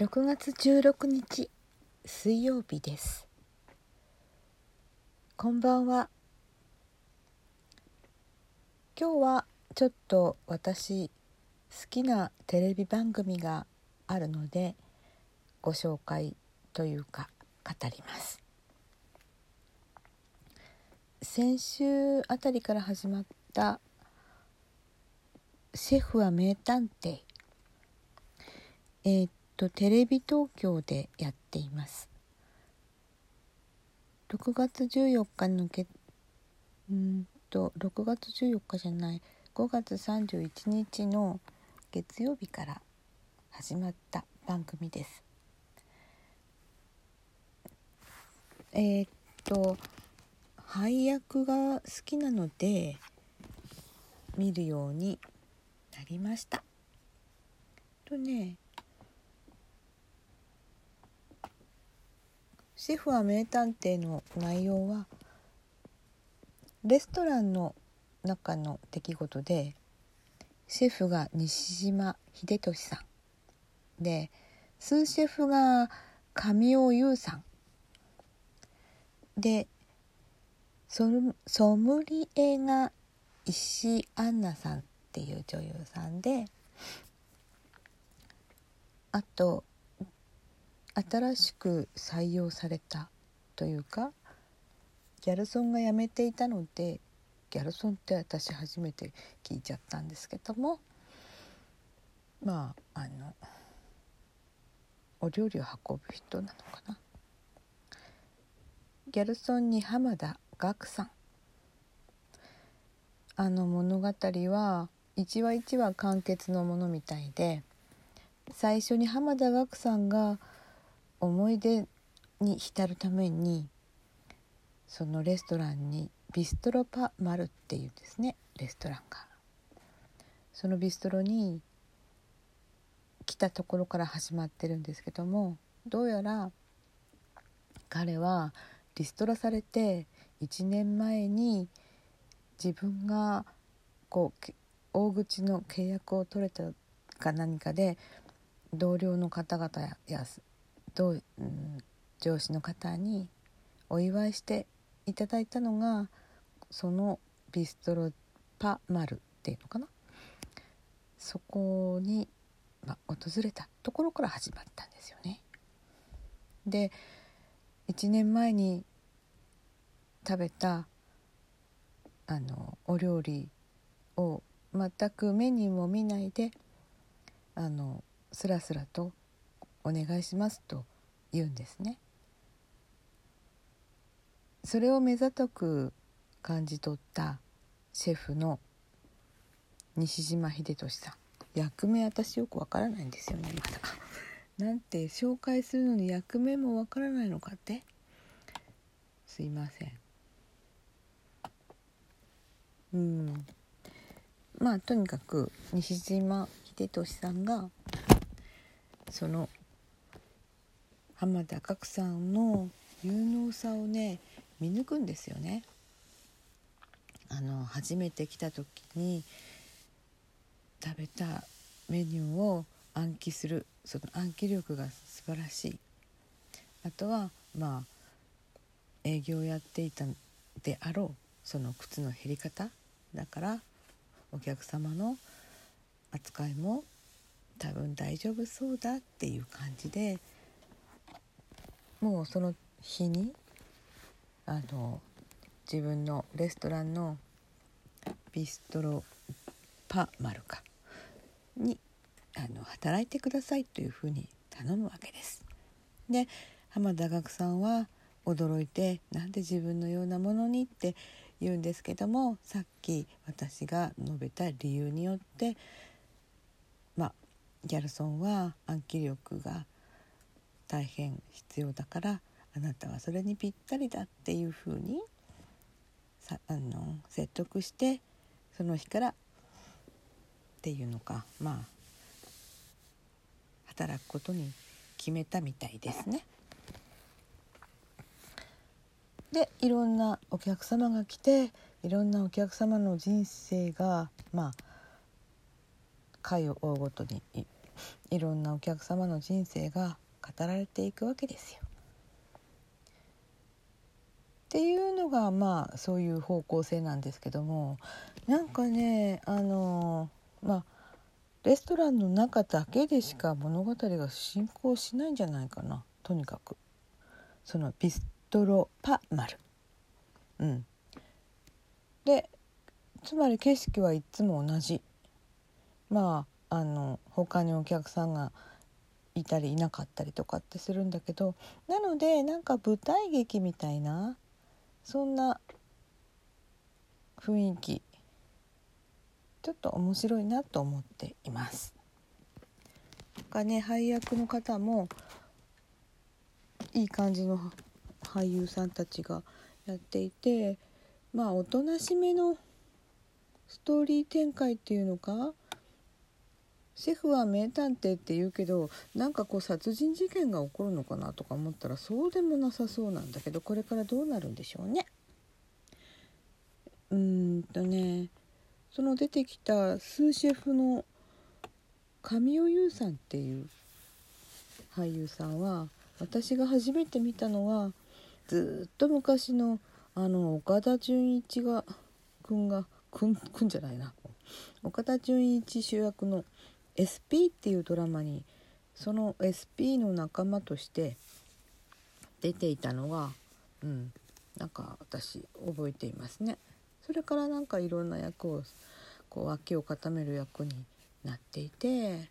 6月16日水曜日です。こんばんは。今日はちょっと私好きなテレビ番組があるのでご紹介というか語ります。先週あたりから始まった「シェフは名探偵」えー、とテレビ東京でやっています。6月14日のけうんと6月14日じゃない5月31日の月曜日から始まった番組です。えー、っと配役が好きなので見るようになりました。とねシェフは名探偵の内容はレストランの中の出来事でシェフが西島秀俊さん。でスーシェフが神尾優さん。でソムリエが石井杏奈さんっていう女優さんであと新しく採用されたというかギャルソンが辞めていたのでギャルソンって私初めて聞いちゃったんですけどもまああのお料理を運ぶ人なのかな。ギャルソンに浜田岳さん。あの物語は一話一話完結のものみたいで最初に浜田岳さんが思い出に浸るためにそのレストランにビストロパマルっていうですねレストランが。そのビストロに来たところから始まってるんですけどもどうやら彼はリストラされて1年前に自分がこう大口の契約を取れたか何かで同僚の方々やどう、うん、上司の方にお祝いしていただいたのがそのビストロパマルっていうのかな？そこに、まあ、訪れたところから始まったんですよね。で1年前に食べたあのお料理を全くメニューも見ないであのスラスラとお願いしますと言うんですね。それを目ざとく感じ取ったシェフの西島秀俊さん役目私よくわからないんですよねまだ。なんて紹介するのに役目もわからないのかってすいません。うんまあとにかく西島秀俊さんがその浜田岳さんの有能さをね見抜くんですよね。あの初めて来た時に食べたメニューを暗記するその暗記力が素晴らしいあとはまあ営業やっていたであろうその靴の減り方だからお客様の扱いも多分大丈夫そうだっていう感じでもうその日にあの自分のレストランのビストロパマルカにあの働いてくださいというふうに頼むわけです。で浜田岳さんは驚いて「なんで自分のようなものに?」って言うんですけどもさっき私が述べた理由によってまあギャルソンは暗記力が大変必要だからあなたはそれにぴったりだっていうふうにさあの説得してその日からっていうのかまあ働くことに決めたみたいですね。でいろんなお客様が来ていろんなお客様の人生がまあ回を追うごとにいろんなお客様の人生が語られていくわけですよ。っていうのがまあそういう方向性なんですけどもなんかねあのまあレストランの中だけでしか物語が進行しないんじゃないかなとにかく。そのビストロパマル。うん。でつまり景色はいつも同じ。まああの他にお客さんがいたりいなかったりとかってするんだけどなのでなんか舞台劇みたいなそんな雰囲気ちょっと面白いなと思っています。がね配役の方もいい感じの俳優さんたちがやっていてまあおとなしめのストーリー展開っていうのかシェフは名探偵って言うけどなんかこう殺人事件が起こるのかなとか思ったらそうでもなさそうなんだけどこれからどうなるんでしょうね。うーんとねその出てきたスーシェフの神尾優さんっていう俳優さんは私が初めて見たのはずっと昔のあの岡田准一が君が君君じゃないな岡田准一主役の SP っていうドラマにその SP の仲間として出ていたのがうんなんか私覚えていますね。それからなんかいろんな役をこう脇を固める役になっていて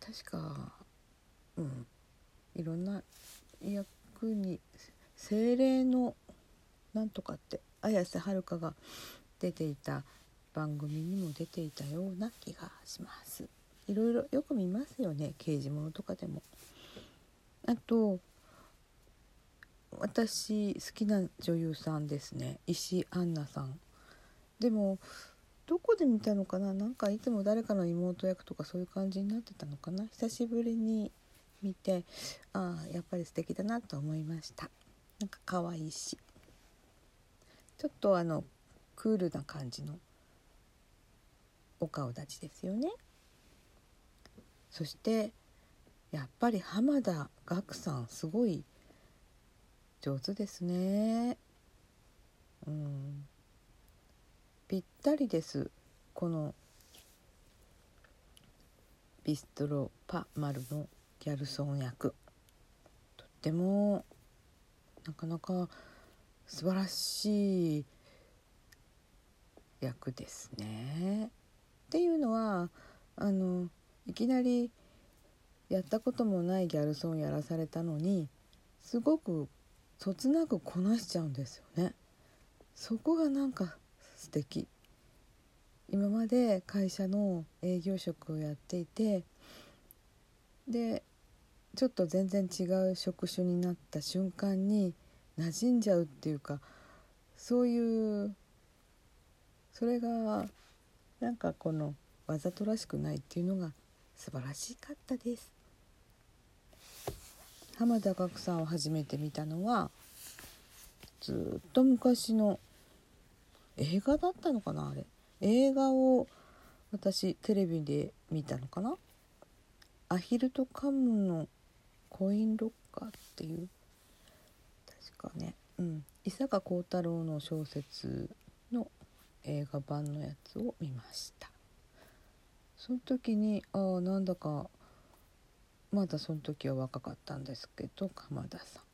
確かうんいろんな役に精霊のなんとかって綾瀬はるかが出ていた番組にも出ていたような気がします。いろいろよく見ますよね刑事物とかでも。あと私好きな女優さんですね。石杏奈さん。でもどこで見たのかな？なんかいつも誰かの妹役とかそういう感じになってたのかな？久しぶりに見てああやっぱり素敵だなと思いました。なんか可愛いし。ちょっとあのクールな感じの。お顔立ちですよね。そしてやっぱり浜田岳さんすごい上手ですね。うん。ぴったりです。このビストロパマルのギャルソン役。とってもなかなか素晴らしい役ですね。っていうのはあのいきなりやったこともないギャルソンやらされたのにすごくそつなくこなしちゃうんですよね。そこがなんか素敵今まで会社の営業職をやっていてでちょっと全然違う職種になった瞬間に馴染んじゃうっていうかそういうそれがなんかこのわざとらしくないっていうのが素晴らしかったです。浜田岳さんを初めて見たのはずっと昔の映画だったのかなあれ。映画を私テレビで見たのかな。アヒルとカムのコインロッカーっていう。確かね。うん。伊坂幸太郎の小説の映画版のやつを見ましたその時にああなんだかまだその時は若かったんですけど鎌田さん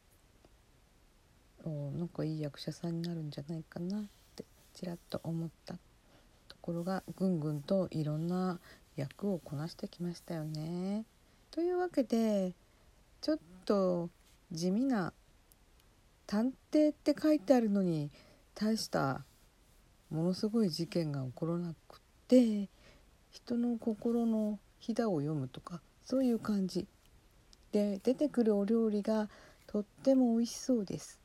おなんかいい役者さんになるんじゃないかなってちらっと思ったところがぐんぐんといろんな役をこなしてきましたよね。というわけでちょっと地味な探偵って書いてあるのに大したものすごい事件が起こらなくて人の心のひだを読むとかそういう感じ。で出てくるお料理がとっても美味しそうです。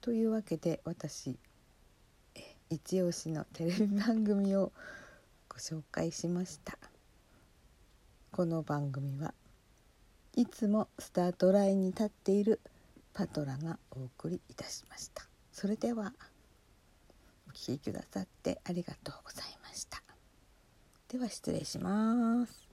というわけで私一押しのテレビ番組をご紹介しました。この番組はいつもスタートラインに立っているパトラがお送りいたしました。それでは。聴きくださってありがとうございました。では失礼します。